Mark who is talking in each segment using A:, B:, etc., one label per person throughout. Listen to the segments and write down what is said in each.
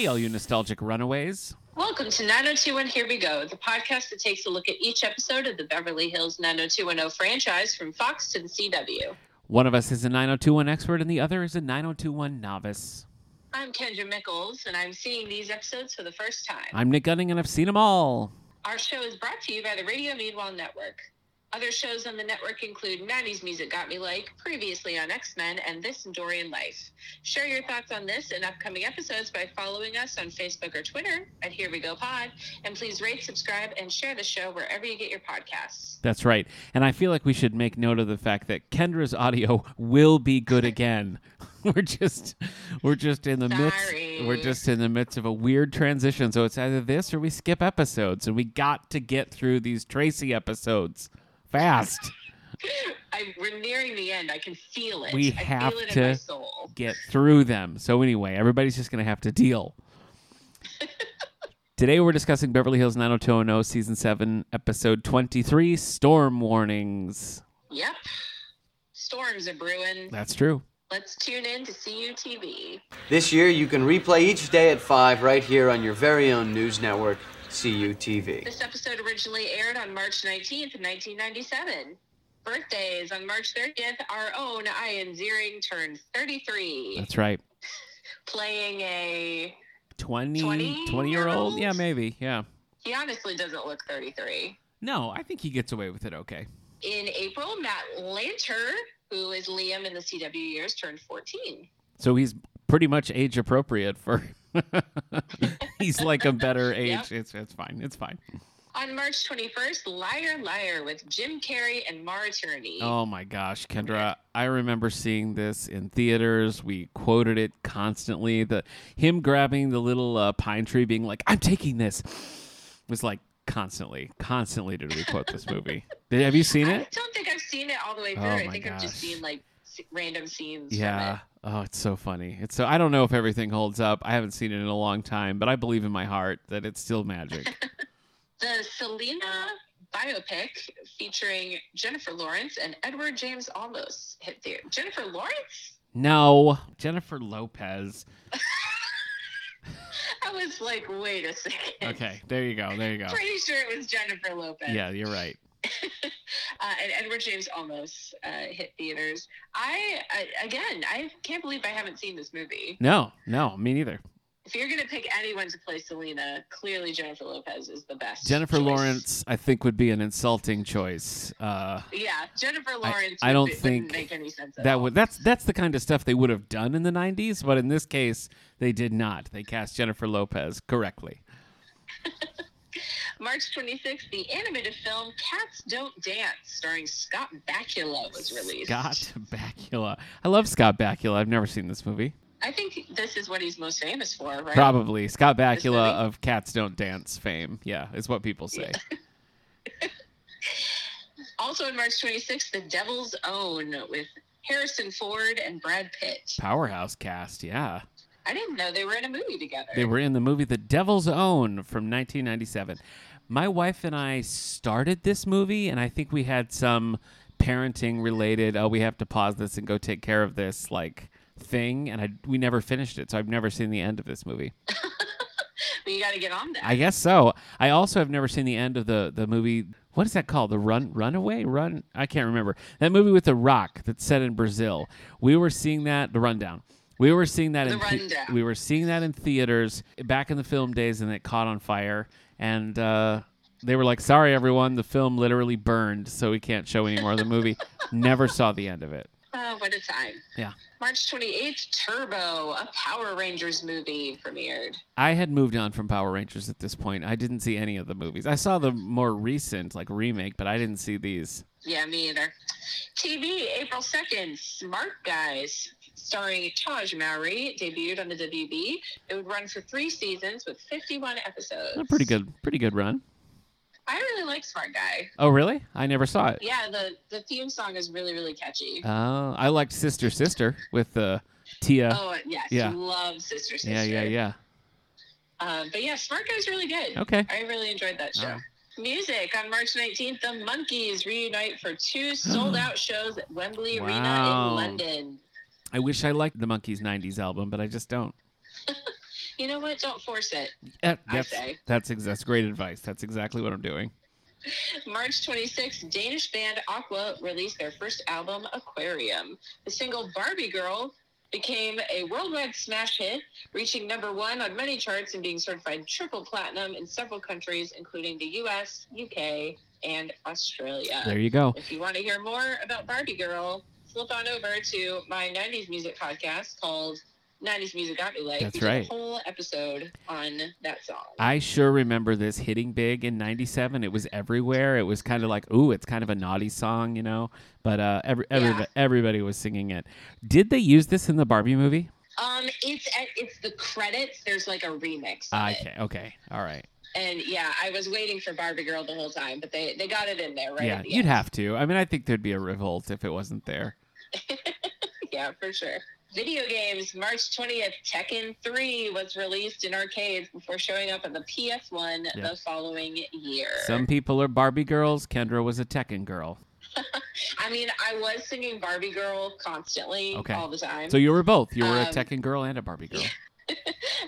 A: Hey, all you nostalgic runaways.
B: Welcome to 90210 Here We Go, the podcast that takes a look at each episode of the Beverly Hills 90210 franchise from Fox to the CW.
A: One of us is a 9021 expert and the other is a 9021 novice.
B: I'm Kendra Mickles, and I'm seeing these episodes for the first time.
A: I'm Nick Gunning and I've seen them all.
B: Our show is brought to you by the Radio Meanwhile Network. Other shows on the network include 90s Music Got Me Like, previously on X Men, and This and Dorian Life. Share your thoughts on this and upcoming episodes by following us on Facebook or Twitter at Here We Go Pod. And please rate, subscribe, and share the show wherever you get your podcasts.
A: That's right. And I feel like we should make note of the fact that Kendra's audio will be good again. we're just we're just in the midst we're just in the midst of a weird transition. So it's either this or we skip episodes and we got to get through these Tracy episodes fast.
B: I, we're nearing the end. I can feel it.
A: We
B: I
A: have
B: feel it
A: to
B: in my soul.
A: get through them. So anyway, everybody's just going to have to deal. Today we're discussing Beverly Hills 90210 season 7 episode 23 Storm Warnings.
B: Yep. Storms are brewing.
A: That's true.
B: Let's tune in to CUTV.
C: This year, you can replay each day at 5 right here on your very own news network, CUTV.
B: This episode originally aired on March 19th, 1997. Birthdays on March 30th, our own Ian Ziering turned 33,
A: That's right.
B: playing a.
A: 20
B: 20
A: 20 year old? Yeah, maybe. Yeah.
B: He honestly doesn't look 33.
A: No, I think he gets away with it okay.
B: In April, Matt Lanter, who is Liam in the CW years, turned 14.
A: So he's pretty much age appropriate for He's like a better age.
B: Yep.
A: It's it's fine. It's fine.
B: On March 21st, Liar Liar with Jim Carrey and Maura Tierney.
A: Oh my gosh, Kendra, I remember seeing this in theaters. We quoted it constantly. The him grabbing the little uh, pine tree, being like, "I'm taking this," was like constantly, constantly did we quote this movie. Did, have you seen it?
B: I don't think I've seen it all the way through.
A: Oh
B: I think I've just seen like random scenes.
A: Yeah. Oh, it's so funny. It's so I don't know if everything holds up. I haven't seen it in a long time, but I believe in my heart that it's still magic.
B: The Selena biopic featuring Jennifer Lawrence and Edward James Olmos hit theater. Jennifer Lawrence?
A: no, Jennifer Lopez.
B: I was like, wait a second.
A: Okay, there you go. There you go.
B: Pretty sure it was Jennifer Lopez.
A: Yeah, you're right.
B: uh, and Edward James Olmos uh, hit theaters. I, I again, I can't believe I haven't seen this movie.
A: No, no, me neither.
B: If you're gonna pick anyone to play Selena, clearly Jennifer Lopez is the best.
A: Jennifer
B: choice.
A: Lawrence, I think, would be an insulting choice. Uh,
B: Yeah, Jennifer Lawrence.
A: I
B: would
A: don't think
B: make any sense. At
A: that
B: all.
A: would that's that's the kind of stuff they would have done in the '90s, but in this case, they did not. They cast Jennifer Lopez correctly.
B: March 26th, the animated film Cats Don't Dance, starring Scott Bakula, was released.
A: Scott Bakula. I love Scott Bakula. I've never seen this movie.
B: I think this is what he's most famous for, right?
A: Probably Scott Bakula of Cats Don't Dance fame. Yeah, is what people say.
B: Also on March 26th, The Devil's Own with Harrison Ford and Brad Pitt.
A: Powerhouse cast. Yeah,
B: I didn't know they were in a movie together.
A: they were in the movie The Devil's Own from 1997. My wife and I started this movie, and I think we had some parenting related. Oh, we have to pause this and go take care of this like thing, and I we never finished it, so I've never seen the end of this movie.
B: But you got to get on that.
A: I guess so. I also have never seen the end of the the movie. What is that called? The Run Runaway Run? I can't remember that movie with the Rock that's set in Brazil. We were seeing that the Rundown. We were seeing that
B: The
A: in
B: Rundown.
A: we were seeing that in theaters back in the film days, and it caught on fire. And uh, they were like, "Sorry, everyone, the film literally burned, so we can't show any more of the movie." never saw the end of it.
B: Oh, what a time.
A: Yeah.
B: March 28th, Turbo, a Power Rangers movie premiered.
A: I had moved on from Power Rangers at this point. I didn't see any of the movies. I saw the more recent, like remake, but I didn't see these.
B: Yeah, me either. TV, April 2nd, Smart Guys, starring Tahj Mowry, debuted on the WB. It would run for three seasons with 51 episodes.
A: A pretty good, pretty good run.
B: I really like Smart Guy.
A: Oh, really? I never saw it.
B: Yeah, the, the theme song is really, really catchy.
A: Uh, I liked Sister Sister with uh, Tia.
B: oh, yes.
A: yeah.
B: Love Sister Sister.
A: yeah, yeah, yeah.
B: Um, but yeah, Smart Guy's really good.
A: Okay.
B: I really enjoyed that show.
A: Oh.
B: Music on March 19th, the Monkees reunite for two sold out shows at Wembley Arena in London.
A: I wish I liked the Monkees '90s album, but I just don't.
B: you know what? Don't force it.
A: Uh,
B: I
A: that's,
B: say.
A: that's ex- that's great advice. That's exactly what I'm doing.
B: March 26th, Danish band Aqua released their first album, Aquarium. The single Barbie Girl became a worldwide smash hit, reaching number one on many charts and being certified triple platinum in several countries, including the US, UK, and Australia.
A: There you go.
B: If you want to hear more about Barbie Girl, flip on over to my 90s music podcast called 90s Music Got Me Like.
A: That's right.
B: a whole episode on that song.
A: I sure remember this hitting big in '97. It was everywhere. It was kind of like, ooh, it's kind of a naughty song, you know. But uh, every, everybody, everybody was singing it. Did they use this in the Barbie movie?
B: Um, it's it's the credits. There's like a remix. It.
A: okay, okay, all right.
B: And yeah, I was waiting for Barbie Girl the whole time, but they they got it in there right.
A: yeah,
B: the
A: you'd
B: end.
A: have to. I mean, I think there'd be a revolt if it wasn't there.
B: yeah, for sure. Video games, March 20th, Tekken 3 was released in arcades before showing up on the PS1
A: Yeah.
B: the following year.
A: Some people are Barbie girls. Kendra was a Tekken girl.
B: I mean, I was singing Barbie Girl constantly
A: Okay.
B: all the time,
A: So you were both. You were a
B: Um,
A: Tekken girl and a Barbie girl.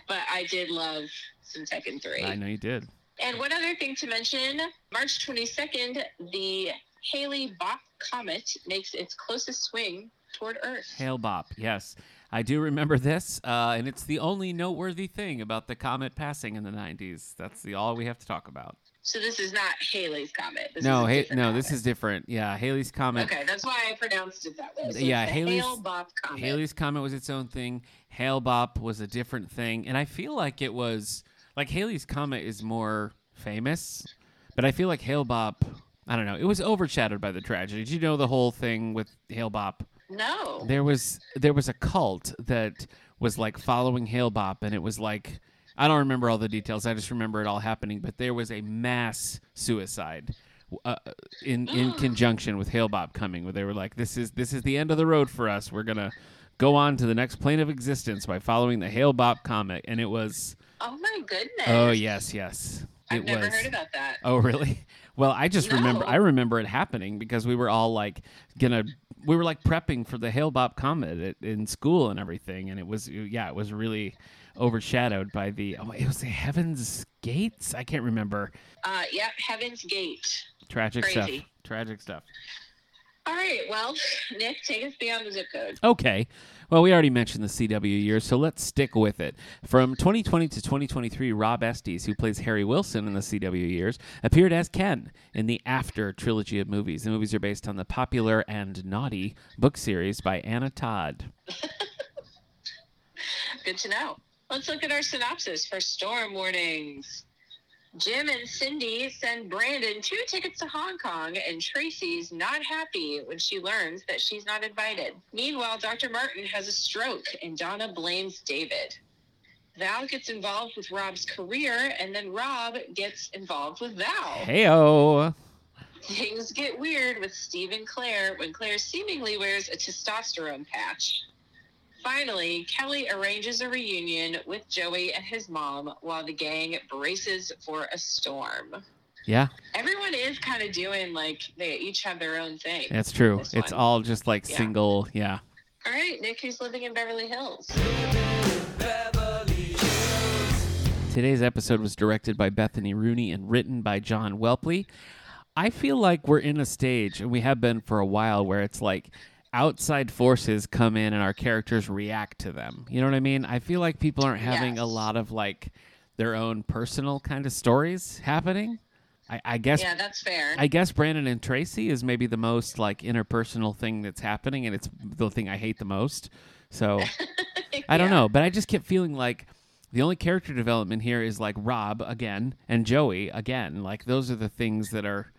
B: but I did love some Tekken 3.
A: I know you did.
B: And one other thing to mention March 22nd, the Haley Bop Comet makes its closest swing toward Earth.
A: Hale-Bopp. Yes, I do remember this, uh, and it's the only noteworthy thing about the comet passing in the '90s. That's the all we have to talk about.
B: So this is not Halley's Comet. This
A: no,
B: is a
A: hey,
B: different
A: no, this is different. Yeah, Halley's comet.
B: Okay, that's why I pronounced it that way. So
A: Yeah,
B: Halley's- Comet.
A: Halley's Comet was its own thing. Hale-Bopp was a different thing, and I feel like it was like Halley's Comet is more famous, but I feel like Hale-Bopp. I don't know. It was overshadowed by the tragedy. Did you know the whole thing with Hale-Bopp?
B: No.
A: There was there was a cult that was like following Hale-Bopp, and it was like I don't remember all the details. I just remember it all happening. But there was a mass suicide uh, in in conjunction with Hale-Bopp coming, where they were like, "This is this is the end of the road for us. We're gonna go on to the next plane of existence by following the Hale-Bopp comet." And it was
B: Oh my goodness.
A: oh yes yes
B: I've
A: it
B: never
A: was.
B: heard about that.
A: Oh, really? Well, I just remember I remember it happening because we were all like gonna we were like prepping for the Hale-Bopp Comet at, in school and everything, and it was yeah, it was really overshadowed by the oh, it was the Heaven's Gates. I can't remember.
B: Uh, yeah, Heaven's Gate.
A: Tragic stuff. Tragic stuff.
B: All right, well, Nick, take us beyond the zip code.
A: Okay. Well, we already mentioned the CW year, so let's stick with it. From 2020 to 2023, Rob Estes, who plays Harry Wilson in the CW years, appeared as Ken in the After trilogy of movies. The movies are based on the popular and naughty book series by Anna Todd.
B: Good to know. Let's look at our synopsis for storm warnings. Jim and Cindy send Brandon two tickets to Hong Kong, and Tracy's not happy when she learns that she's not invited. Meanwhile, Dr. Martin has a stroke, and Donna blames David. Val gets involved with Rob's career, and then Rob gets involved with Val.
A: Heyo.
B: Things get weird with Steve and Clare when Clare seemingly wears a testosterone patch. Finally, Kelly arranges a reunion with Joey and his mom while the gang braces for a storm.
A: Yeah,
B: Everyone is kind of doing like they each have their own thing.
A: that's true. It's
B: one.
A: all just like
B: Yeah.
A: single, yeah.
B: All right, Nick, who's living in Beverly Hills?
A: Today's episode was directed by Bethany Rooney and written by John Whelpley. I feel like we're in a stage, and we have been for a while, where it's like outside forces come in and our characters react to them. You know what I mean? I feel like people aren't having a lot of like their own personal kind of stories happening. I, I guess
B: Yeah, that's fair.
A: I guess Brandon and Tracy is maybe the most like interpersonal thing that's happening, and it's the thing I hate the most. So I don't know, but I just kept feeling like the only character development here is like Rob again and Joey again. Like those are the things that are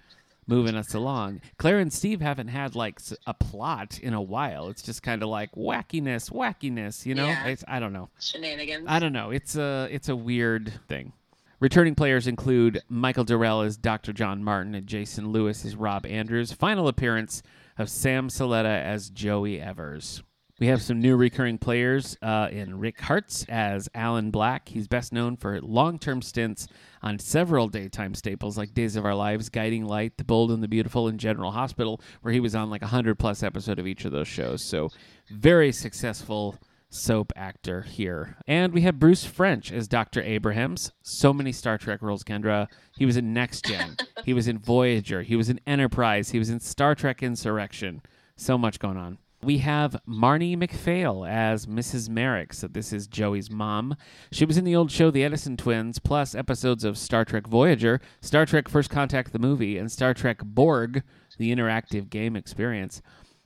A: moving us along. Clare and Steve haven't had like a plot in a while. It's just kind of like wackiness, wackiness. You know,
B: Yeah.
A: it's, I don't know.
B: Shenanigans.
A: I don't know. It's a it's a weird thing. Returning players include Michael Durrell as Dr. John Martin and Jason Lewis as Rob Andrews. Final appearance of Sam Saletta as Joey Evers. We have some new recurring players uh, in Rick Hearst as Alan Black. He's best known for long term stints on several daytime staples like Days of Our Lives, Guiding Light, The Bold and the Beautiful, and General Hospital, where he was on like a 100 plus episode of each of those shows. So, very successful soap actor here. And we have Bruce French as Dr. Abrahams. So many Star Trek roles, Kendra. He was in Next Gen, he was in Voyager, he was in Enterprise, he was in Star Trek Insurrection. So much going on. We have Marnie McPhail as Mrs. Merrick. So this is Joey's mom. She was in the old show The Edison Twins, plus episodes of Star Trek Voyager, Star Trek First Contact the movie, and Star Trek Borg, the interactive game experience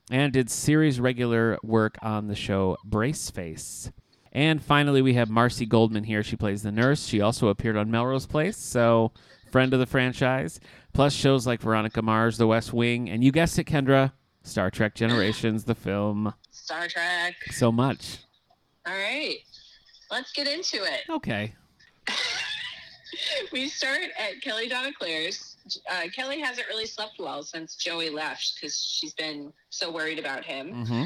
A: and did series regular work on the show Braceface. And finally, we have Marcy Goldman here. She plays the nurse. She also appeared on Melrose Place, so friend of the franchise. Plus shows like Veronica Mars, The West Wing, and you guessed it, Kendra, Star Trek Generations, the film.
B: Star Trek.
A: So much.
B: All right. Let's get into it.
A: Okay.
B: we start at Kelly Donna Clare's. Uh, Kelly hasn't really slept well since Joey left because she's been so worried about him.
A: Mm-hmm.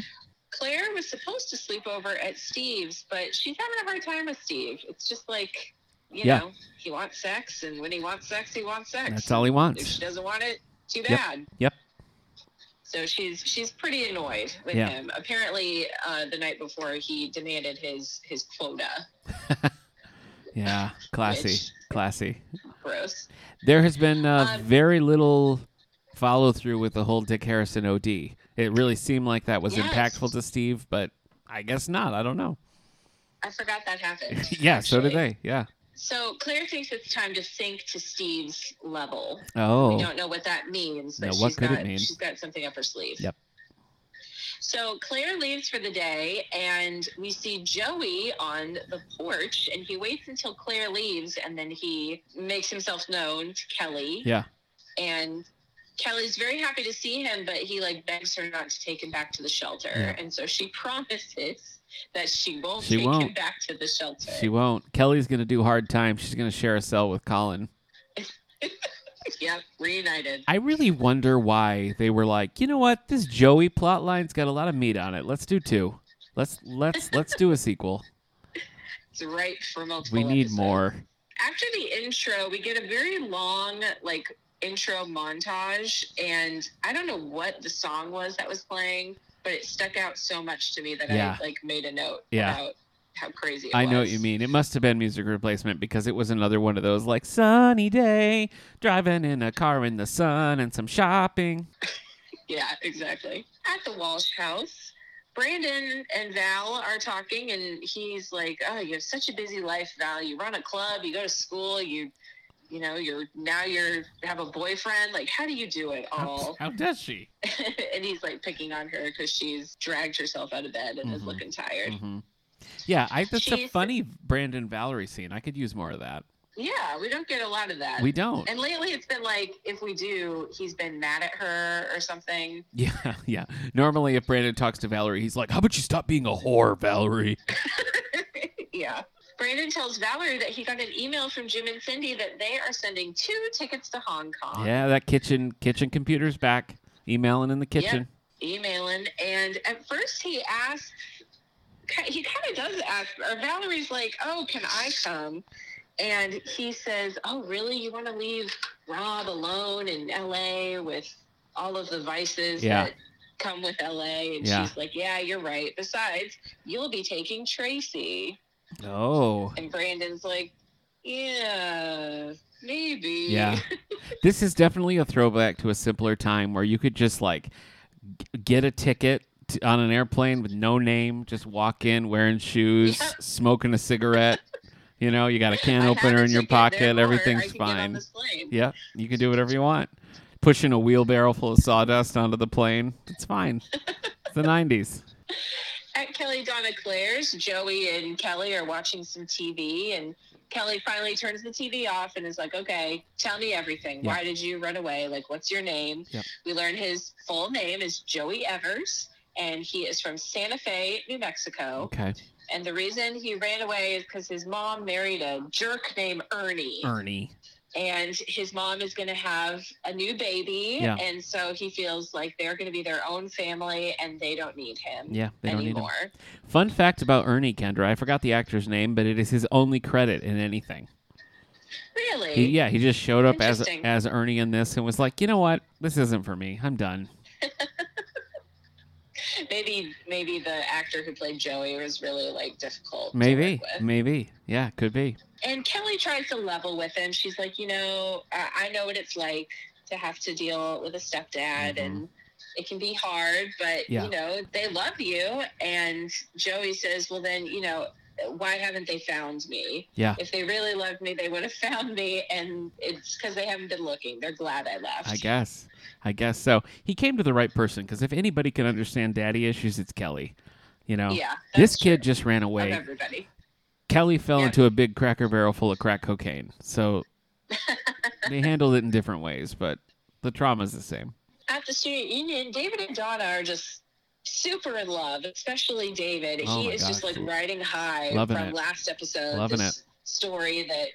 B: Clare was supposed to sleep over at Steve's, but she's having a hard time with Steve. It's just like, you
A: Yeah.
B: know, he wants sex, and when he wants sex, he wants sex.
A: That's all he wants.
B: If she doesn't want it, too bad.
A: Yep.
B: bad.
A: Yep.
B: So she's she's pretty annoyed with
A: Yeah.
B: him. Apparently, uh, the night before he demanded his his quota.
A: Yeah. Classy.
B: Which-
A: Classy.
B: Gross.
A: There has been uh,
B: Um,
A: very little follow through with the whole Dick Harrison OD. It really seemed like that was
B: Yes.
A: impactful to Steve, but I guess not. I don't know.
B: I forgot that happened.
A: yeah, so did they. Yeah.
B: So Clare thinks it's time to sink to Steve's level.
A: Oh.
B: We don't know what that means, but
A: No,
B: she's
A: what could it mean?
B: she's got something up her sleeve.
A: Yep.
B: So Clare leaves for the day, and we see Joey on the porch, and he waits until Clare leaves, and then he makes himself known to Kelly.
A: Yeah.
B: And Kelly's very happy to see him, but he like begs her not to take him back to the shelter,
A: Yeah.
B: and so she promises that she won't
A: She
B: take him
A: won't.
B: back to the shelter.
A: She won't. Kelly's gonna do hard time. She's gonna share a cell with Colin.
B: Yep, reunited.
A: I really wonder why they were like, you know what, this Joey plot line's got a lot of meat on it. Let's do two. Let's let's let's do a sequel.
B: It's right for multiple.
A: We need
B: episodes.
A: more.
B: after the intro, we get a very long like intro montage, and I don't know what the song was that was playing, but it stuck out so much to me that
A: Yeah.
B: I like made a note
A: Yeah.
B: about how crazy. It
A: I know what you mean. It must have been music replacement because it was another one of those like sunny day, driving in a car in the sun and some shopping.
B: Yeah, exactly. At the Walsh house, Brandon and Val are talking, and he's like, "Oh, you have such a busy life, Val. You run a club, you go to school, you." You know, you're now you're have a boyfriend. Like, how do you do it all?
A: how does she?
B: and he's like picking on her because she's dragged herself out of bed and is
A: Mhm.
B: looking tired.
A: hmm Yeah, I, that's a funny Brandon Valerie scene. I could use more of that.
B: Yeah, we don't get a lot of that.
A: We don't.
B: and lately, it's been like if we do, he's been mad at her or something.
A: Yeah, yeah. Normally, if Brandon talks to Valerie, he's like, "How about you stop being a whore, Valerie?"
B: yeah. Brandon tells Valerie that he got an email from Jim and Cindy that they are sending two tickets to Hong Kong.
A: Yeah, that kitchen kitchen computer's back. Emailing in the kitchen.
B: Emailing, and at first he asks, he kind of does ask, or Valerie's like, "Oh, can I come?" And he says, "Oh, really? You want to leave Rob alone in L.A. with all of the vices
A: Yeah.
B: that come with L.A.?" And
A: Yeah.
B: she's like, "Yeah, you're right. Besides, you'll be taking Tracy."
A: Oh,
B: And Brandon's like, "Yeah, maybe."
A: yeah. this is definitely a throwback to a simpler time where you could just like g- get a ticket on an airplane with no name, just walk in wearing shoes,
B: Yeah.
A: smoking a cigarette. You know, you got a can opener in your pocket, everything's
B: I can get on
A: fine. Yeah, you can do whatever you want. Pushing a wheelbarrow full of sawdust onto the plane, it's fine. it's the 90s.
B: At Kelly Donna Clare's, Joey and Kelly are watching some TV, and Kelly finally turns the TV off and is like, "Okay, tell me everything.
A: Yeah.
B: Why did you run away? Like, what's your name?"
A: Yep.
B: We learn his full name is Joey Evers, and he is from Santa Fe, New Mexico.
A: Okay.
B: And the reason he ran away is because his mom married a jerk named Ernie.
A: Ernie.
B: And his mom is going to have a new baby
A: Yeah.
B: and so he feels like they're going to be their own family and they don't need him
A: Yeah, they don't need him.
B: anymore
A: Fun fact about Ernie Kendra, I forgot the actor's name, but it is his only credit in anything.
B: really
A: He, yeah, he just showed up as as Ernie in this and was like, you know what, this isn't for me. I'm done.
B: maybe maybe the actor who played Joey was really like difficult. to
A: Maybe, maybe. Yeah, could be.
B: And Kelly tries to level with him. She's like, you know, I, I know what it's like to have to deal with a stepdad, and it can be hard, but
A: Mm-hmm. Yeah.
B: you know, they love you. And Joey says, well, then, you know, why haven't they found me?
A: Yeah.
B: If they really loved me, they would have found me, and it's because they haven't been looking. They're glad I left.
A: I guess. I guess so. He came to the right person because if anybody can understand daddy issues, it's Kelly. You know,
B: Yeah,
A: this
B: that's
A: kid
B: true.
A: just ran away. Kelly fell
B: Yeah.
A: into a big cracker barrel full of crack cocaine. So they handled it in different ways, but the trauma is the same.
B: At the student union, David and Donna are just super in love, especially David.
A: Oh
B: he is just
A: gosh.
B: like riding high
A: Loving
B: from
A: it.
B: last episode.
A: Loving
B: this story that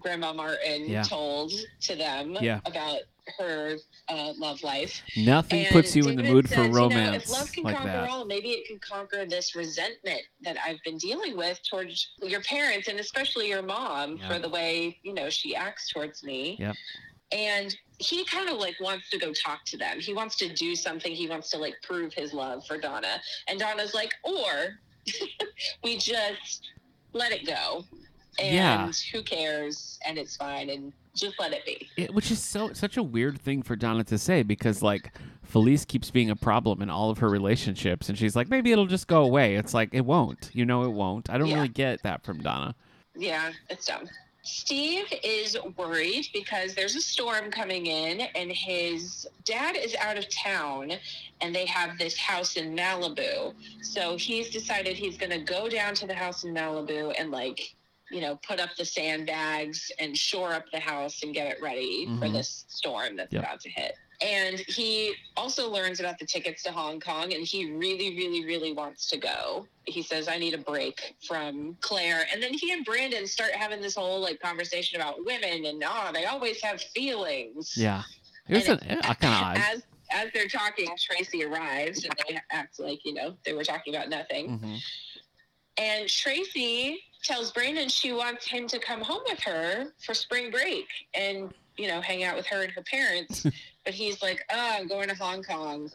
B: Grandma Martin
A: Yeah.
B: told to them
A: Yeah.
B: about her uh, love life.
A: Nothing
B: And
A: puts you in the
B: David
A: mood for
B: says, You know,
A: romance
B: if love can
A: like
B: conquer
A: that.
B: all, maybe it can conquer this resentment that I've been dealing with towards your parents and especially your mom
A: Yeah.
B: for the way you know she acts towards me.
A: Yep.
B: And he kind of like wants to go talk to them. He wants to do something. He wants to like prove his love for Donna. And Donna's like, or we just let it go. And
A: Yeah.
B: who cares? And it's fine. And just let it be.
A: It, which is so such a weird thing for Donna to say because like Felice keeps being a problem in all of her relationships, and she's like, maybe it'll just go away. It's like it won't. You know, it won't. I don't
B: Yeah.
A: really get that from Donna.
B: Yeah, it's dumb. Steve is worried because there's a storm coming in and his dad is out of town and they have this house in Malibu. So he's decided he's going to go down to the house in Malibu and like, you know, put up the sandbags and shore up the house and get it ready for
A: Mhm.
B: this storm that's
A: Yep.
B: about to hit. And he also learns about the tickets to Hong Kong and he really, really, really wants to go. He says, I need a break from Clare. And then he and Brandon start having this whole like conversation about women and oh, they always have feelings.
A: Yeah, it was
B: And
A: an, kind of odd.
B: As as they're talking, Tracy arrives and they act like, you know, they were talking about nothing.
A: hmm
B: And Tracy tells Brandon she wants him to come home with her for spring break and, you know, hang out with her and her parents. but he's like, oh, I'm going to Hong Kong.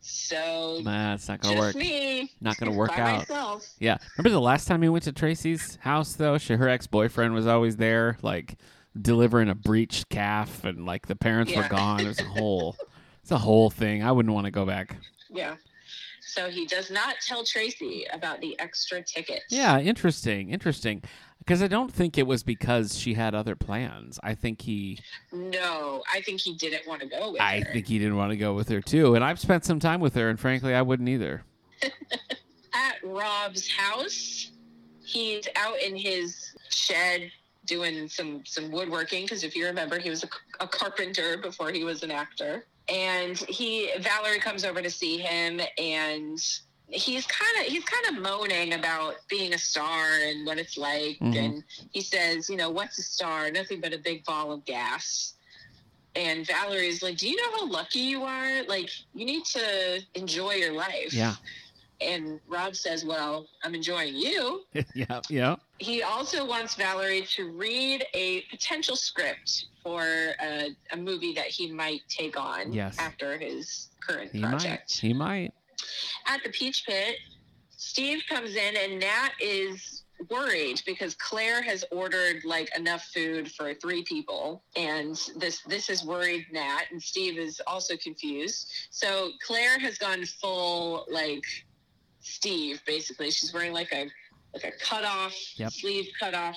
B: So
A: Nah, it's not gonna work.
B: me.
A: Not gonna work out.
B: Myself.
A: Yeah. Remember the last time we went to Tracy's house though? She, her ex boyfriend was always there, like delivering a breached calf, and like the parents were gone. It was a whole, it's a whole thing. I wouldn't want to go back.
B: Yeah. So he does not tell Tracy about the extra tickets.
A: Yeah, interesting, interesting. Because I don't think it was because she had other plans. I think he,
B: No, I think he didn't want to go with
A: I
B: her.
A: think he didn't want to go with her too. And I've spent some time with her, and frankly, I wouldn't either.
B: at Rob's house. He's out in his shed doing some some woodworking because if you remember, he was a, a carpenter before he was an actor. And he Valerie comes over to see him, and he's kind of he's kind of moaning about being a star and what it's like.
A: Mhm.
B: And he says, you know, what's a star? Nothing but a big ball of gas. And Valerie's like, do you know how lucky you are? Like, you need to enjoy your life.
A: Yeah,
B: And Rob says, Well, I'm enjoying you.
A: yeah, yeah.
B: He also wants Valerie to read a potential script for a, a movie that he might take on
A: Yes.
B: after his current
A: He might.
B: project.
A: He might.
B: At the Peach Pit, Steve comes in and Nat is worried because Clare has ordered like enough food for three people and this this has worried Nat and Steve is also confused. So Clare has gone full like Steve basically. She's wearing like a like a cut off
A: Yep.
B: sleeve cut off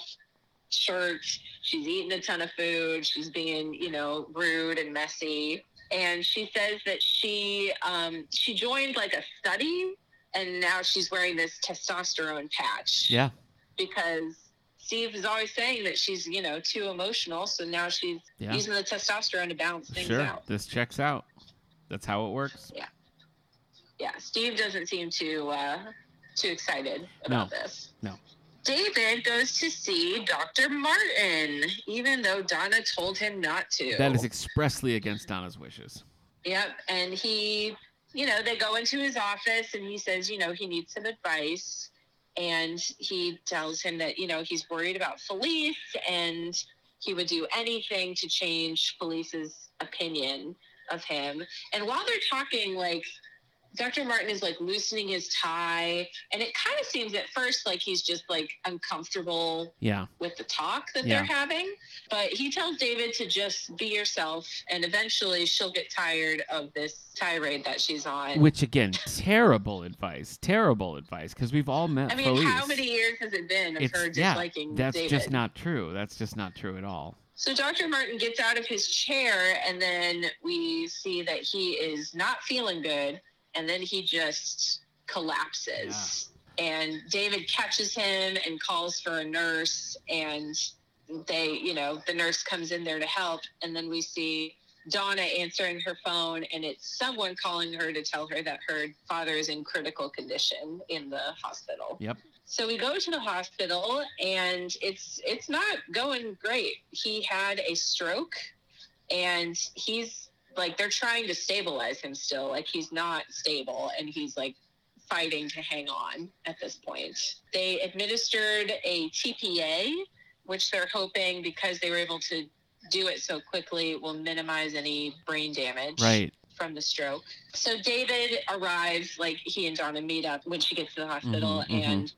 B: shirt. She's eating a ton of food. She's being, you know, rude and messy. And she says that she um, she joined like a study, and now she's wearing this testosterone patch
A: Yeah,
B: because Steve is always saying that she's, you know, too emotional. So now she's
A: Yeah.
B: using the testosterone to balance things out.
A: sure.
B: out.
A: This checks out. That's how it works.
B: Yeah, Steve doesn't seem too uh, too excited about this.
A: no.
B: David goes to see Dr. Martin, even though Donna told him not to.
A: That is expressly against Donna's wishes.
B: Yep. And he, you know, they go into his office and he says, you know, he needs some advice. And he tells him that, you know, he's worried about Felice and he would do anything to change Felice's opinion of him. And while they're talking, like, Dr. Martin is like loosening his tie, and it kind of seems at first like he's just like uncomfortable
A: Yeah.
B: with the talk that
A: Yeah.
B: they're having. But he tells David to just be yourself, and eventually she'll get tired of this tirade that she's on.
A: Which again, terrible advice. Terrible advice because we've all met
B: I mean,
A: Felice.
B: how many years has it been of
A: It's
B: her
A: yeah.
B: disliking
A: That's
B: David?
A: just not true. That's just not true at all.
B: So Dr. Martin gets out of his chair, and then we see that he is not feeling good, and then he just collapses. And David catches him and calls for a nurse, and they, you know, the nurse comes in there to help, and then we see Donna answering her phone, and it's someone calling her to tell her that her father is in critical condition in the hospital.
A: Yep.
B: So we go to the hospital and it's it's not going great. He had a stroke and he's like they're trying to stabilize him still. Like he's not stable and he's like fighting to hang on at this point. They administered a TPA, which they're hoping because they were able to do it so quickly will minimize any brain damage
A: Right.
B: from the stroke. So David arrives, like he and Donna meet up when she gets to the hospital,
A: Mhm, mhm.
B: and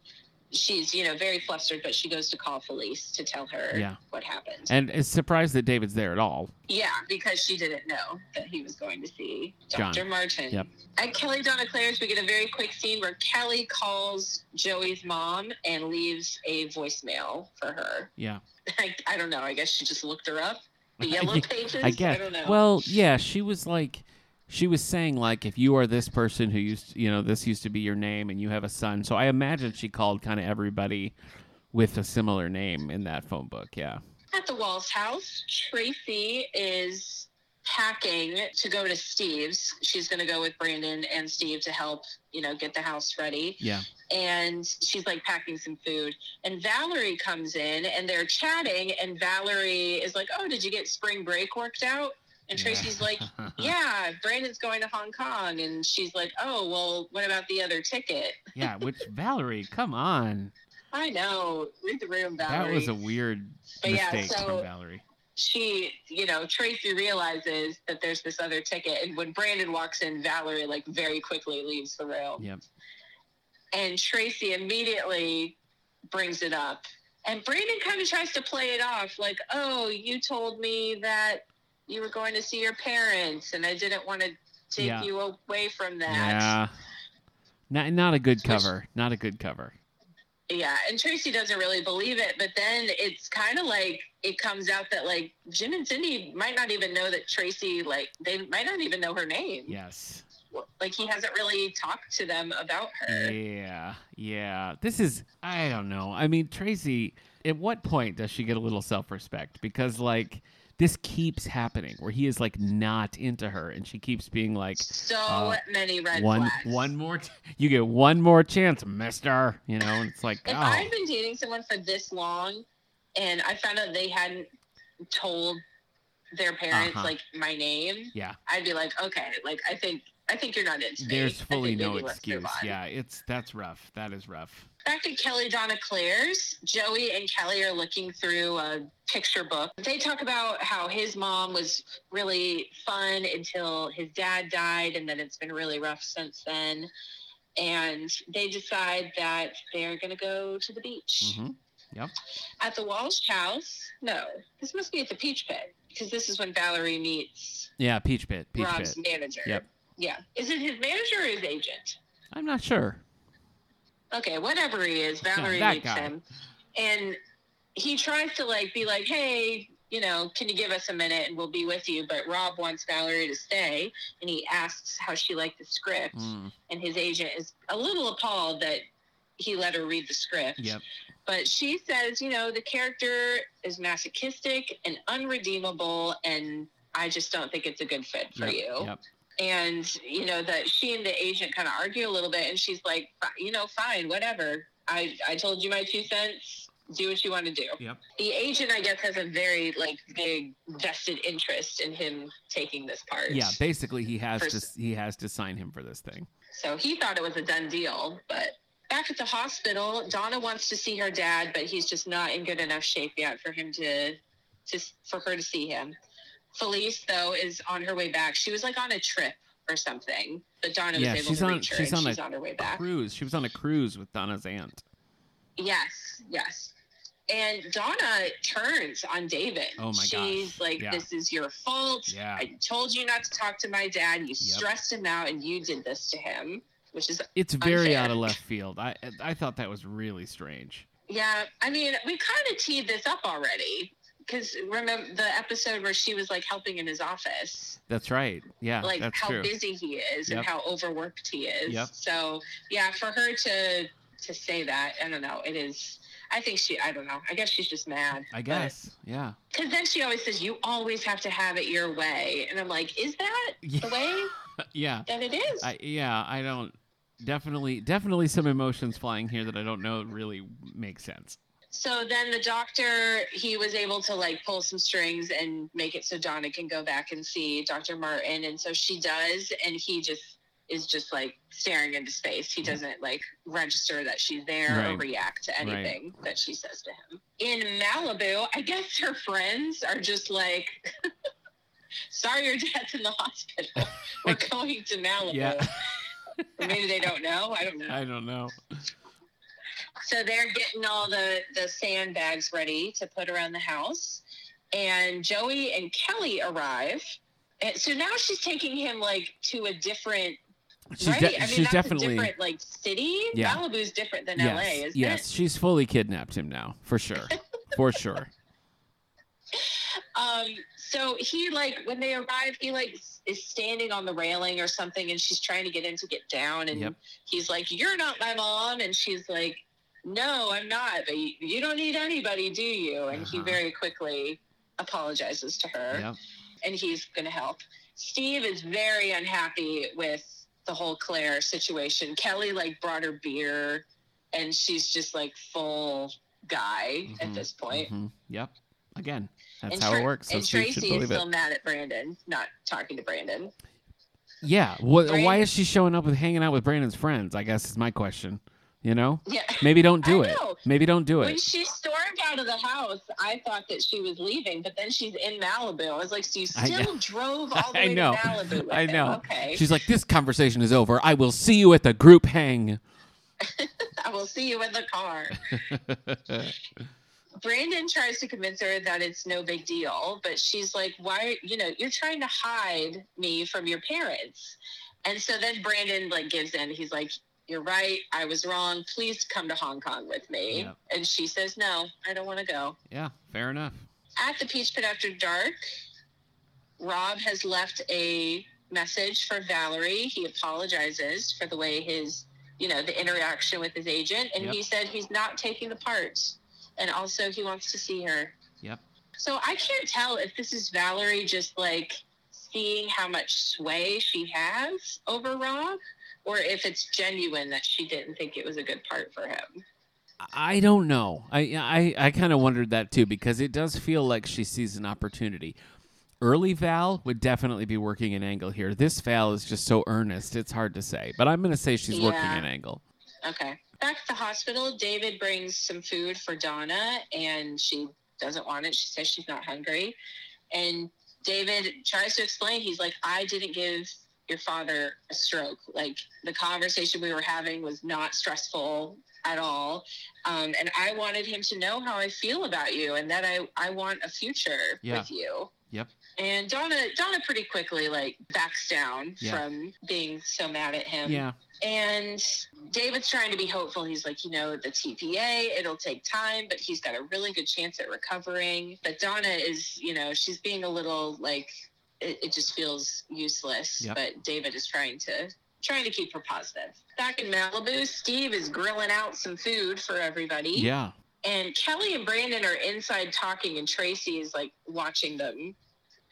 B: she's you know very flustered, but she goes to call Felice to tell her
A: Yeah.
B: what happened.
A: And is surprised that David's there at all.
B: yeah, because she didn't know that he was going to see
A: John.
B: Dr. Martin.
A: Yep.
B: At Kelly Donna Clare's, we get a very quick scene where Kelly calls Joey's mom and leaves a voicemail for her.
A: Yeah.
B: I, I don't know. I guess she just looked her up. The yellow pages.
A: I guess.
B: don't know.
A: Well, yeah, she was like, she was saying like, if you are this person who used, you know, this used to be your name, and you have a son. So I imagine she called kind of everybody with a similar name in that phone book. Yeah.
B: At the Walsh house, Tracy is packing to go to Steve's. She's going to go with Brandon and Steve to help, you know, get the house ready.
A: Yeah.
B: And she's like packing some food. And Valerie comes in and they're chatting. And Valerie is like, Oh, did you get spring break worked out? And Tracy's like, Yeah, Brandon's going to Hong Kong. And she's like, Oh, well, what about the other ticket?
A: yeah. Which Valerie, come on,
B: I know. Read the room, Valerie.
A: that was a weird
B: But yeah,
A: mistake
B: so-
A: from Valerie.
B: she, you know, Tracy realizes that there's this other ticket. And when Brandon walks in, Valerie, like, very quickly leaves the room.
A: Yep.
B: And Tracy immediately brings it up. And Brandon kind of tries to play it off like, oh, you told me that you were going to see your parents, and I didn't want to take
A: Yeah.
B: you away from that.
A: Yeah. Not not a good
B: Which-
A: cover. Not a good cover.
B: Yeah, and Tracy doesn't really believe it, but then it's kind of like it comes out that like Jim and Cindy might not even know that Tracy like they might not even know her name.
A: Yes.
B: Like he hasn't really talked to them about her.
A: Yeah, yeah. This is I don't know. I mean, Tracy, at what point does she get a little self-respect? Because like this keeps happening where he is like not into her and she keeps being like
B: So
A: Uh,
B: many red
A: one
B: flags.
A: one more t- you get one more chance, mister, you know, and it's like
B: If
A: oh.
B: I've been dating someone for this long, and I found out they hadn't told their parents
A: Uh-huh.
B: like my name,
A: yeah.
B: I'd be like, okay, like I think I think you're not into me.
A: There's fully no
B: maybe let's move
A: excuse. Yeah, it's that's rough. That is rough.
B: Back at Kelly Donna Clare's, Joey and Kelly are looking through a picture book. They talk about how his mom was really fun until his dad died, and then it's been really rough since then. And they decide that they're going to go to the beach.
A: hmm
B: At the Walsh house, no, this must be at the Peach Pit because this is when Valerie meets
A: Yeah, Peach Pit. Peach
B: Rob's
A: Pit.
B: manager.
A: Yep.
B: Yeah. Is it his manager or his agent?
A: I'm not sure.
B: Okay, whatever he is, Valerie
A: that
B: meets
A: guy.
B: him. And he tries to like be like, hey, you know, can you give us a minute and we'll be with you? But Rob wants Valerie to stay and he asks how she liked the script.
A: Mm,
B: And his agent is a little appalled that he let her read the script.
A: yep.
B: But she says, you know, the character is masochistic and unredeemable, and I just don't think it's a good fit for
A: yep,
B: you.
A: Yep.
B: And, you know, that she and the agent kind of argue a little bit, and she's like, you know, fine, whatever. I, I told you my two cents. Do what you want to do.
A: Yep.
B: The agent, I guess, has a very, like, big vested interest in him taking this part.
A: Yeah, basically he has
B: First-
A: to he has to sign him for this thing.
B: So he thought it was a done deal. But back at the hospital, Donna wants to see her dad, but he's just not in good enough shape yet for him to, just for her to see him. Felice, though, is on her way back. She was like on a trip or something. But Donna
A: Yeah,
B: was able
A: she's
B: to
A: on-
B: reach her,
A: she's on a
B: she's on her way back.
A: Cruise. She was on a cruise with Donna's aunt.
B: Yes, yes. And Donna turns on David.
A: Oh my
B: She's
A: gosh.
B: like,
A: Yeah.
B: "This is your fault.
A: Yeah.
B: I told you not to talk to my dad. You stressed him out, and you did this to him." Which is,
A: It's very out of left field. I I thought that was really strange.
B: yeah. I mean, we kind of teed this up already because remember the episode where she was like helping in his office,
A: That's right. Yeah,
B: like how
A: true.
B: busy he is
A: Yep.
B: and how overworked he is.
A: Yep.
B: So yeah, for her to to say that, I don't know. It is. I think she. I don't know. I guess she's just mad.
A: I guess. Yeah.
B: Because then she always says, "You always have to have it your way," and I'm like, "Is that
A: Yeah.
B: the way
A: Yeah.
B: that it is?"
A: I yeah, I don't definitely definitely some emotions flying here that I don't know really make sense.
B: So then the doctor, he was able to like pull some strings and make it so Donna can go back and see Dr. Martin, and so she does, and he just is just like staring into space. He doesn't like register that she's there or react to
A: Right.
B: anything that she says to him. In Malibu, I guess her friends are just like. Sorry, your dad's in the hospital. We're going to Malibu.
A: Yeah.
B: Maybe they don't know. I don't know.
A: I don't know.
B: So they're getting all the the sandbags ready to put around the house, and Joey and Kelly arrive. And so now she's taking him like to a different.
A: She's,
B: right?
A: de-
B: I mean,
A: she's
B: that's
A: definitely
B: a different like city.
A: Yeah.
B: Malibu's different than
A: yes,
B: LA, isn't
A: yes. She's fully kidnapped him now, for sure, for sure.
B: Um. So he like when they arrive, he like is standing on the railing or something, and she's trying to get him to get down, and
A: Yep.
B: he's like, "You're not my mom," and she's like, "No, I'm not. But you, don't need anybody, do you?" And he
A: Uh-huh.
B: very quickly apologizes to her,
A: Yep.
B: and he's going to help. Steve is very unhappy with the whole Clare situation. Kelly like brought her beer, and she's just like full guy
A: Mhm,
B: at this point.
A: mhm. Yep. Again, that's
B: And
A: how
B: Tra-
A: it works. So
B: and
A: Steve
B: Tracy is still
A: it.
B: mad at Brandon, not talking to Brandon.
A: Yeah. What, why is she showing up with hanging out with Brandon's friends? I guess is my question. You know,
B: Yeah.
A: maybe don't do it. Maybe don't do it When
B: she stormed out of the house, I thought that she was leaving, but then she's in Malibu. I was like, so you still drove all the
A: I
B: way
A: know.
B: to Malibu?
A: I
B: him.
A: know.
B: Okay.
A: She's like, this conversation is over. I will see you at the group hang.
B: I will see you in the car. Brandon tries to convince her that it's no big deal, but she's like, why, you know, you're trying to hide me from your parents. And so then Brandon like gives in. He's like, you're right. I was wrong. Please come to Hong Kong with me.
A: Yep.
B: And she says, no, I don't want to go.
A: yeah, fair enough.
B: At the Peach Pit After Dark, Rob has left a message for Valerie. He apologizes for the way his, you know, the interaction with his agent. And
A: Yep.
B: he said he's not taking the part. And also, he wants to see her.
A: Yep.
B: So I can't tell if this is Valerie just like seeing how much sway she has over Rob or if it's genuine that she didn't think it was a good part for him.
A: I don't know. I I, I kind of wondered that too because it does feel like she sees an opportunity. Early Val would definitely be working an angle here. This Val is just so earnest; it's hard to say. But I'm going to say she's working an angle.
B: Okay. Back at the hospital, David brings some food for Donna, and she doesn't want it. She says she's not hungry. And David tries to explain. He's like, I didn't give your father a stroke. Like, the conversation we were having was not stressful at all. Um, and I wanted him to know how I feel about you and that I, I want a future
A: Yeah.
B: with you.
A: Yep.
B: And Donna, Donna pretty quickly like backs down
A: Yeah.
B: from being so mad at him.
A: Yeah.
B: And David's trying to be hopeful. He's like, you know, the TPA, it'll take time, but he's got a really good chance at recovering. But Donna is, you know, she's being a little like, it, it just feels useless.
A: Yep.
B: But David is trying to trying to keep her positive. Back in Malibu, Steve is grilling out some food for everybody.
A: Yeah.
B: And Kelly and Brandon are inside talking, and Tracy is like watching them,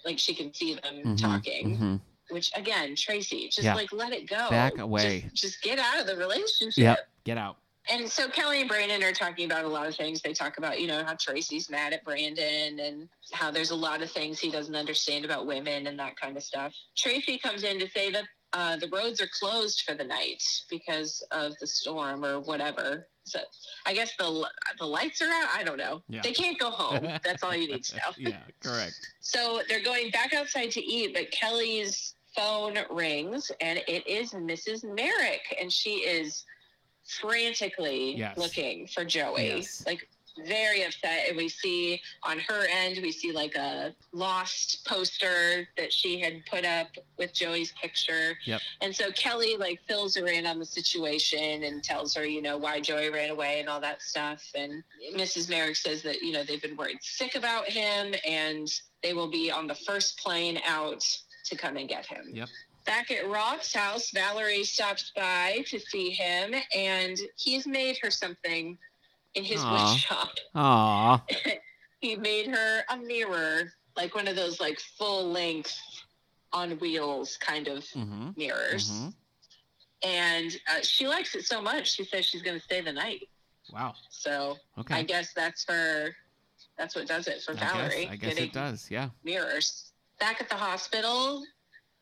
B: like she can see them
A: Mhm,
B: talking.
A: mhm.
B: Which again, Tracy, just
A: Yeah.
B: like let it go.
A: Back away.
B: Just, just get out of the relationship.
A: Yep. Get out.
B: And so Kelly and Brandon are talking about a lot of things. They talk about, you know, how Tracy's mad at Brandon and how there's a lot of things he doesn't understand about women and that kind of stuff. Tracy comes in to say that uh, the roads are closed for the night because of the storm or whatever. So I guess the the lights are out. I don't know.
A: Yeah.
B: They can't go home. That's all you need to know.
A: yeah. Correct.
B: So they're going back outside to eat, but Kelly's phone rings and it is Mrs. Merrick, and she is frantically
A: Yes.
B: looking for Joey.
A: Yes.
B: Like very upset. And we see on her end, we see like a lost poster that she had put up with Joey's picture.
A: Yep.
B: And so Kelly like fills her in on the situation and tells her, you know, why Joey ran away and all that stuff. And Mrs. Merrick says that, you know, they've been worried sick about him and they will be on the first plane out to come and get him.
A: Yep.
B: Back at Rob's house, Valerie stops by to see him and he's made her something in his
A: Aw.
B: wood shop.
A: Aw.
B: He made her a mirror, like one of those like full length on wheels kind of
A: Mm-hmm.
B: mirrors.
A: hmm
B: And uh, she likes it so much, she says she's going to stay the night.
A: Wow.
B: So
A: Okay.
B: I guess that's for that's what does it for
A: I guess,
B: Valerie.
A: I guess it does. Yeah.
B: Mirrors. Back at the hospital,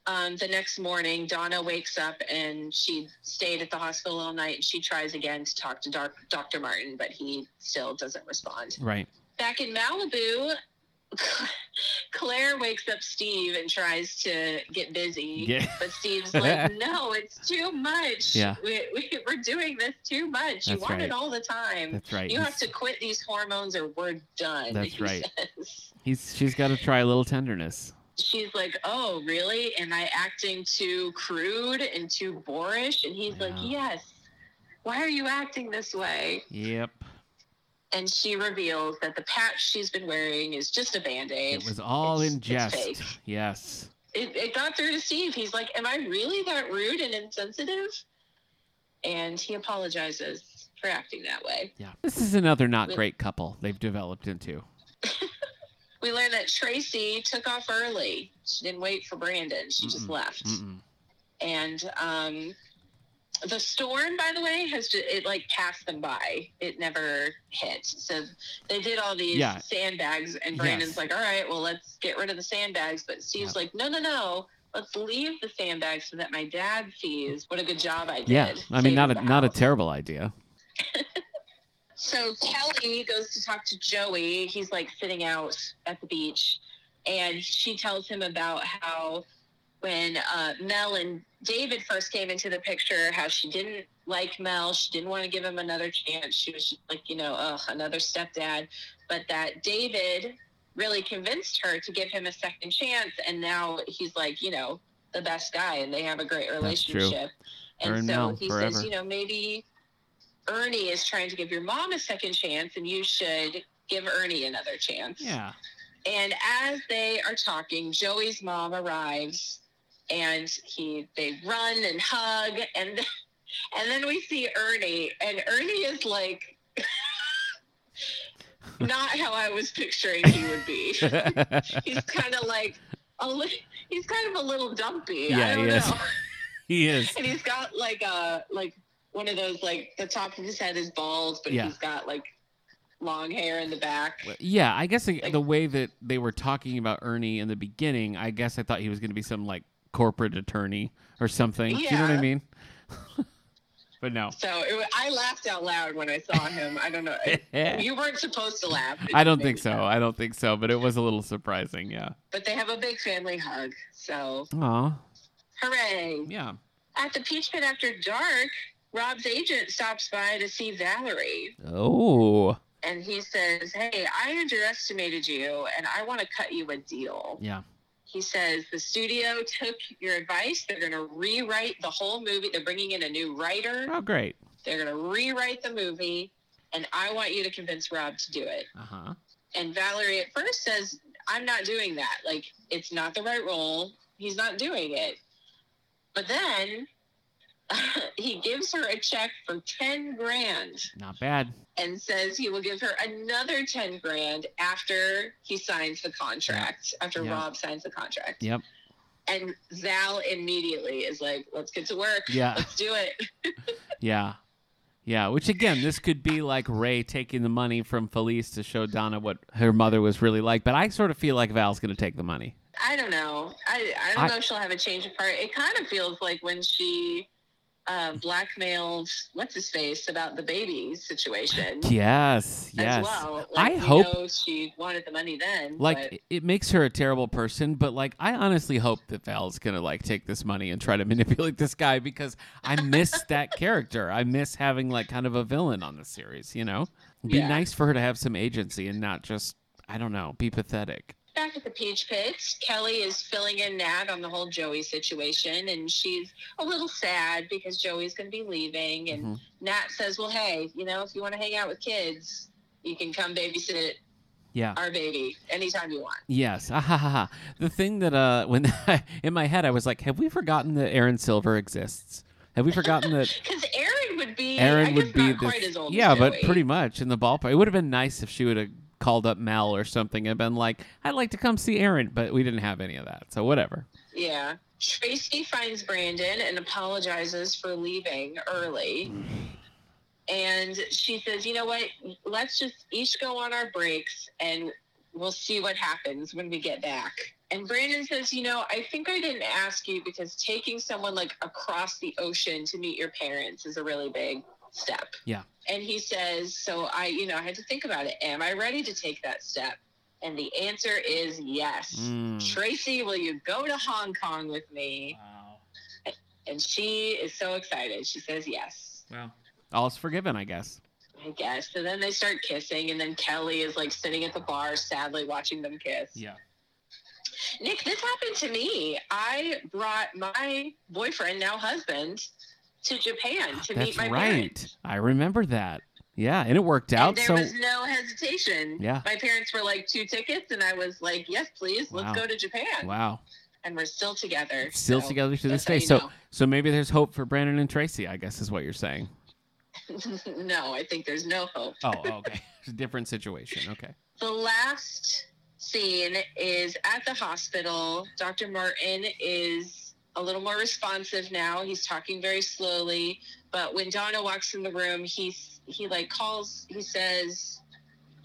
B: um, the next morning, Donna wakes up and she stayed at the hospital all night. And she tries again to talk to Doc- Dr. Martin, but he still doesn't respond.
A: Right.
B: Back in Malibu, Clare wakes up Steve and tries to get busy.
A: Yeah.
B: But Steve's like, no, it's too much.
A: Yeah.
B: We, we, we're doing this too much. you want
A: right.
B: it all the time.
A: That's right.
B: You
A: He's-
B: have to quit these hormones or we're done.
A: That's right.
B: says.
A: He's she's got to try a little tenderness.
B: She's like, oh, really? Am I acting too crude and too boorish? And he's like, yes. Why are you acting this way?
A: Yep.
B: And she reveals that the patch she's been wearing is just a band aid.
A: It was all
B: It's-
A: in jest. Yes.
B: it, it got through to Steve. He's like, Am I really that rude and insensitive? And he apologizes for acting that way.
A: Yeah. This is another not
B: With-
A: great couple they've developed into.
B: We learn that Tracy took off early. She didn't wait for Brandon, she just
A: Mm-mm.
B: left.
A: Mm-mm.
B: And um, the storm, by the way, has just, it like passed them by. It never hit. So they did all these
A: Yeah.
B: sandbags, and Brandon's
A: Yes.
B: like, "All right, well, let's get rid of the sandbags." But Steve's like, "No, no, no." Let's leave the sandbags so that my dad sees what a good job I did.
A: Yeah. I mean, not a
B: the
A: not a terrible idea.
B: So Kelly goes to talk to Joey. He's like sitting out at the beach, and she tells him about how when uh, Mel and David first came into the picture, how she didn't like Mel. She didn't want to give him another chance. She was just like, you know, ugh, another stepdad. But that David really convinced her to give him a second chance, and now he's like, you know, the best guy, and they have a great relationship. And
A: and
B: so
A: Mel,
B: he
A: forever.
B: says, you know, maybe Ernie is trying to give your mom a second chance, and you should give Ernie another chance.
A: Yeah.
B: And as they are talking, Joey's mom arrives, and he they run and hug, and and then we see Ernie, and Ernie is like. Not how I was picturing he would be. He's kind of like a li- he's kind of a little dumpy. I
A: Yeah,
B: don't
A: he is. he is.
B: and he's got like a like one of those like the top of his head is bald, but
A: Yeah.
B: he's got like long hair in the back.
A: Yeah, I guess the,
B: Like-
A: the way that they were talking about Ernie in the beginning, I guess I thought he was going to be some like corporate attorney or something. Do you know what I mean? but no.
B: So it, I laughed out loud when I saw him. I don't know. you weren't supposed to laugh.
A: I don't think so.
B: not.
A: I don't think so, but it was a little surprising, yeah.
B: But they have a big family hug. So
A: Aw,
B: hooray!
A: yeah.
B: At the Peach Pit after dark, Rob's agent stops by to see Valerie.
A: Oh,
B: And he says, Hey, I underestimated you and I want to cut you a deal.
A: yeah.
B: He says the studio took your advice. They're going to rewrite the whole movie. They're bringing in a new writer.
A: Oh, great.
B: They're going to rewrite the movie, and I want you to convince Rob to do it.
A: Uh huh.
B: And Valerie at first says, I'm not doing that. Like, it's not the right role. He's not doing it. But then he gives her a check for 10 grand
A: Not bad.
B: and says he will give her another 10 grand after he signs the contract, after
A: Yeah.
B: Rob signs the contract.
A: Yep.
B: And Val immediately is like, let's get to work.
A: Yeah.
B: Let's do it.
A: Yeah. Yeah, which again, this could be like Ray taking the money from Felice to show Donna what her mother was really like. But I sort of feel like Val's going to take the money.
B: I don't know. I, I don't
A: I-
B: know if she'll have a change of heart. It kind of feels like when she uh, blackmailed what's his face about the baby situation.
A: Yes, yes.
B: As well.
A: I
B: Like, we
A: hope-
B: she wanted the money then.
A: like
B: but
A: it- it makes her a terrible person but like i honestly hope that val's gonna like take this money and try to manipulate this guy because i miss that character i miss having like kind of a villain on the series you know be
B: Yeah.
A: nice for her to have some agency and not just i don't know be pathetic
B: back at the Peach Pits. Kelly is filling in Nat on the whole Joey situation, and she's a little sad because Joey's going to be leaving. And
A: Mhm.
B: Nat says, "Well, hey, you know, if you want to hang out with kids, you can come babysit
A: yeah
B: our baby anytime you want."
A: yes ah, ha, ha, ha. the thing that uh when in my head i was like have we forgotten that aaron silver exists have we forgotten that
B: Because Aaron would be,
A: Aaron
B: I
A: would
B: guess
A: be
B: not
A: this,
B: quite as old.
A: yeah, but pretty much in the ballpark. It would have been nice if she would have called up Mel or something and been like, "I'd like to come see Aaron," but we didn't have any of that, so whatever.
B: Yeah. Tracy finds Brandon and apologizes for leaving early. And she says, you know what? Let's just each go on our breaks and we'll see what happens when we get back. And Brandon says, you know, I think I didn't ask you because taking someone like across the ocean to meet your parents is a really big step.
A: Yeah.
B: And he says, so I, you know, I had to think about it. Am I ready to take that step? And the answer is yes.
A: Mm.
B: Tracy, will you go to Hong Kong with me? Wow. And she is so excited. She says yes.
A: Wow. All's forgiven, I guess.
B: I guess. So then they start kissing, and then Kelly is like sitting at the bar, sadly watching them kiss.
A: Yeah.
B: Nick, this happened to me. I brought my boyfriend, now husband, to Japan to
A: That's
B: meet my parents.
A: right.
B: parents.
A: I remember that. Yeah, and it worked out.
B: And there
A: So
B: was no hesitation.
A: Yeah.
B: My parents were like two tickets, and I was like, yes, please, let's go to Japan.
A: wow,
B: And we're still together.
A: still
B: so
A: together to this day. So
B: know.
A: so maybe there's hope for Brandon and Tracy. I guess is what you're saying.
B: no, I think there's no hope.
A: Oh, oh okay. It's a different situation. Okay.
B: The last scene is at the hospital. Dr. Martin is a little more responsive now. He's talking very slowly, but when Donna walks in the room, he's he like calls. He says,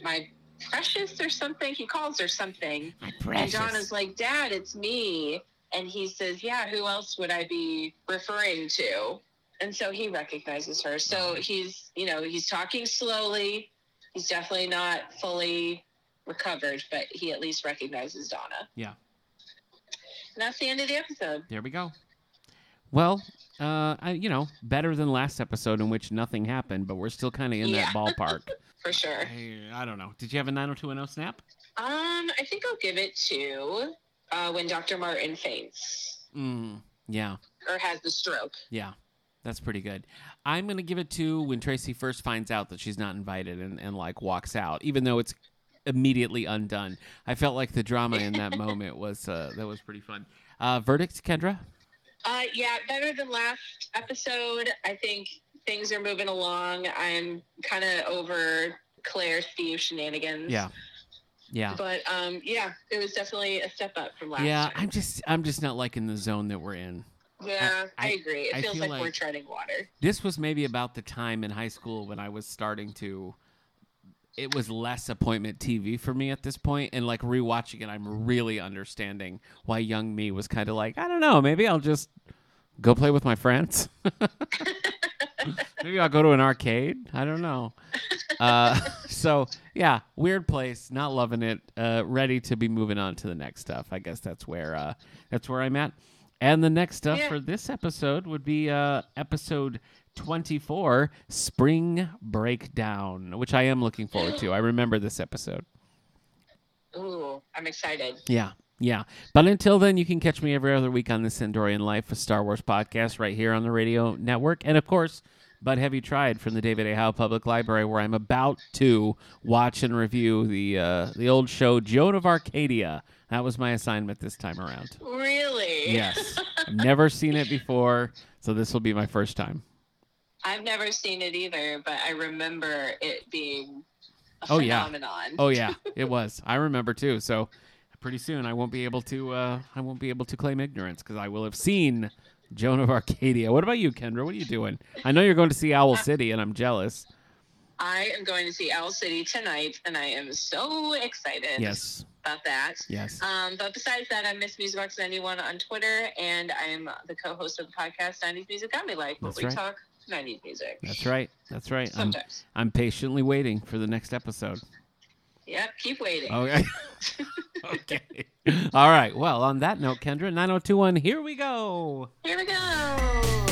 B: "My precious" or something. He calls her something, and. Donna's like, "Dad, it's me." And he says, "Yeah, who else would I be referring to?" And so he recognizes her. So he's, you know, he's talking slowly. He's definitely not fully recovered, but he at least recognizes Donna.
A: Yeah.
B: And that's the end of the episode.
A: There we go. Well, uh, I, you know, better than last episode in which nothing happened, but we're still kind of in that ballpark.
B: For sure.
A: I, I don't know. Did you have a 90210 snap?
B: Um, I think I'll give it to uh, when Dr. Martin faints
A: Mm, yeah,
B: or has the stroke.
A: yeah. That's pretty good. I'm going to give it to when Tracy first finds out that she's not invited and, and like walks out, even though it's immediately undone. I felt like the drama in that moment was uh, that was pretty fun. Uh, verdict, Kendra?
B: Uh, yeah, better than last episode. I think things are moving along. I'm kind of over Clare Steve shenanigans.
A: Yeah. Yeah.
B: But um, yeah, it was definitely a step up from last
A: Yeah,
B: time.
A: I'm just I'm just not liking the zone that we're in.
B: yeah, I,
A: I-
B: agree. It
A: I
B: feels
A: feel
B: like,
A: like-
B: we're treading water.
A: This was maybe about the time in high school when I was starting to it was less appointment TV for me at this point and like rewatching it I'm really understanding why young me was kind of like, I don't know, maybe I'll just go play with my friends. maybe I'll go to an arcade. I don't know. Uh, so yeah, weird place, not loving it. Uh, ready to be moving on to the next stuff. I guess that's where uh, that's where I'm at. And the next stuff
B: Yeah.
A: for this episode would be uh, episode 24, Spring Breakdown, which I am looking forward to. I remember this episode.
B: Ooh, I'm excited.
A: Yeah. Yeah. But until then, you can catch me every other week on the Sandorian Life, a Star Wars podcast right here on the radio network. And of course, But Have You Tried from the David A. Howe Public Library, where I'm about to watch and review the uh, the old show Joan of Arcadia. That was my assignment this time around.
B: Really?
A: Yes. I've never seen it before, so this will be my first time.
B: I've never seen it either, but I remember it being a
A: Oh, yeah.
B: phenomenon.
A: Oh yeah, it was. I remember too. So pretty soon I won't be able to uh, I won't be able to claim ignorance because I will have seen Joan of Arcadia. What about you, Kendra? What are you doing? I know you're going to see Owl City, and I'm jealous.
B: I am going to see Owl City tonight, and I am so excited.
A: Yes,
B: about that.
A: Yes.
B: Um, but besides that, I'm Miss Musicbox91 on Twitter, and I'm the co-host of the podcast 90s Music Got Me Like, where we
A: right.
B: talk 90s music.
A: That's right. That's right. I'm,
B: Sometimes.
A: I'm patiently waiting for the next episode.
B: Yep, keep waiting.
A: Okay. okay. All right. Well, on that note, Kendra, 9021, here we go.
B: Here we go.